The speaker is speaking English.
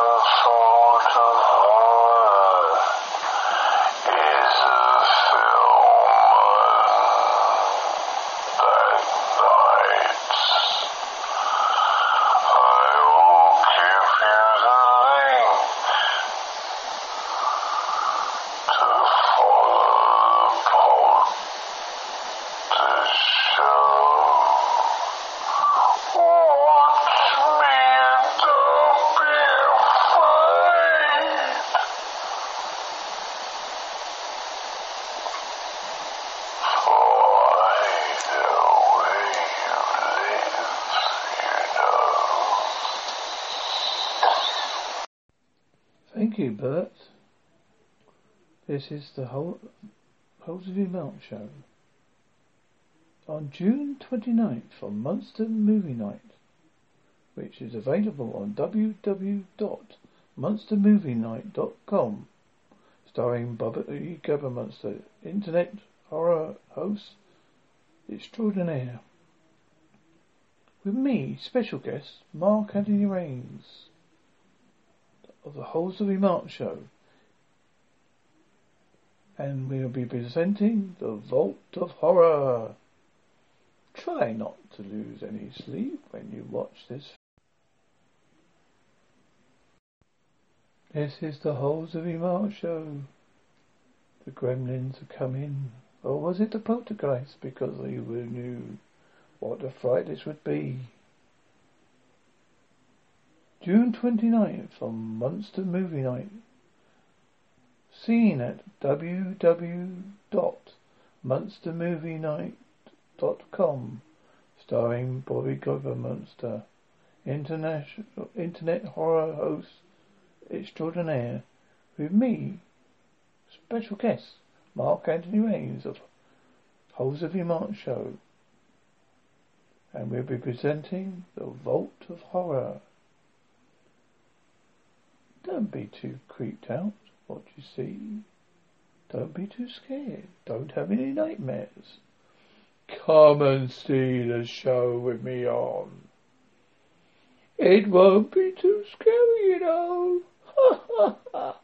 Uh, for Thank you, Bert. This is the whole Mark Show. On June 29th on Monster Movie Night, which is available on www.monstermovienight.com, starring Bobby Gammonster, Internet horror host extraordinaire. With me, special guest, Mark Anthony Rains of the Halsey Mark Show. And we'll be presenting The Vault of Horror. Try not to lose any sleep when you watch this. This is the Halsey Mark Show. The gremlins are coming. Or was it the poltergeist? Because they knew what a fright this would be. June 29th on Monster Movie Night. Seen at www.monstermovienight.com starring Bobby Gammonster, international internet horror host extraordinaire, with me, special guest Mark Anthony Rains of Halsey Mark Show, and we'll be presenting The Vault of Horror. Don't be too creeped out what you see. Don't be too scared. Don't have any nightmares. Come and see the show with me on. It won't be too scary, you know. Ha ha ha.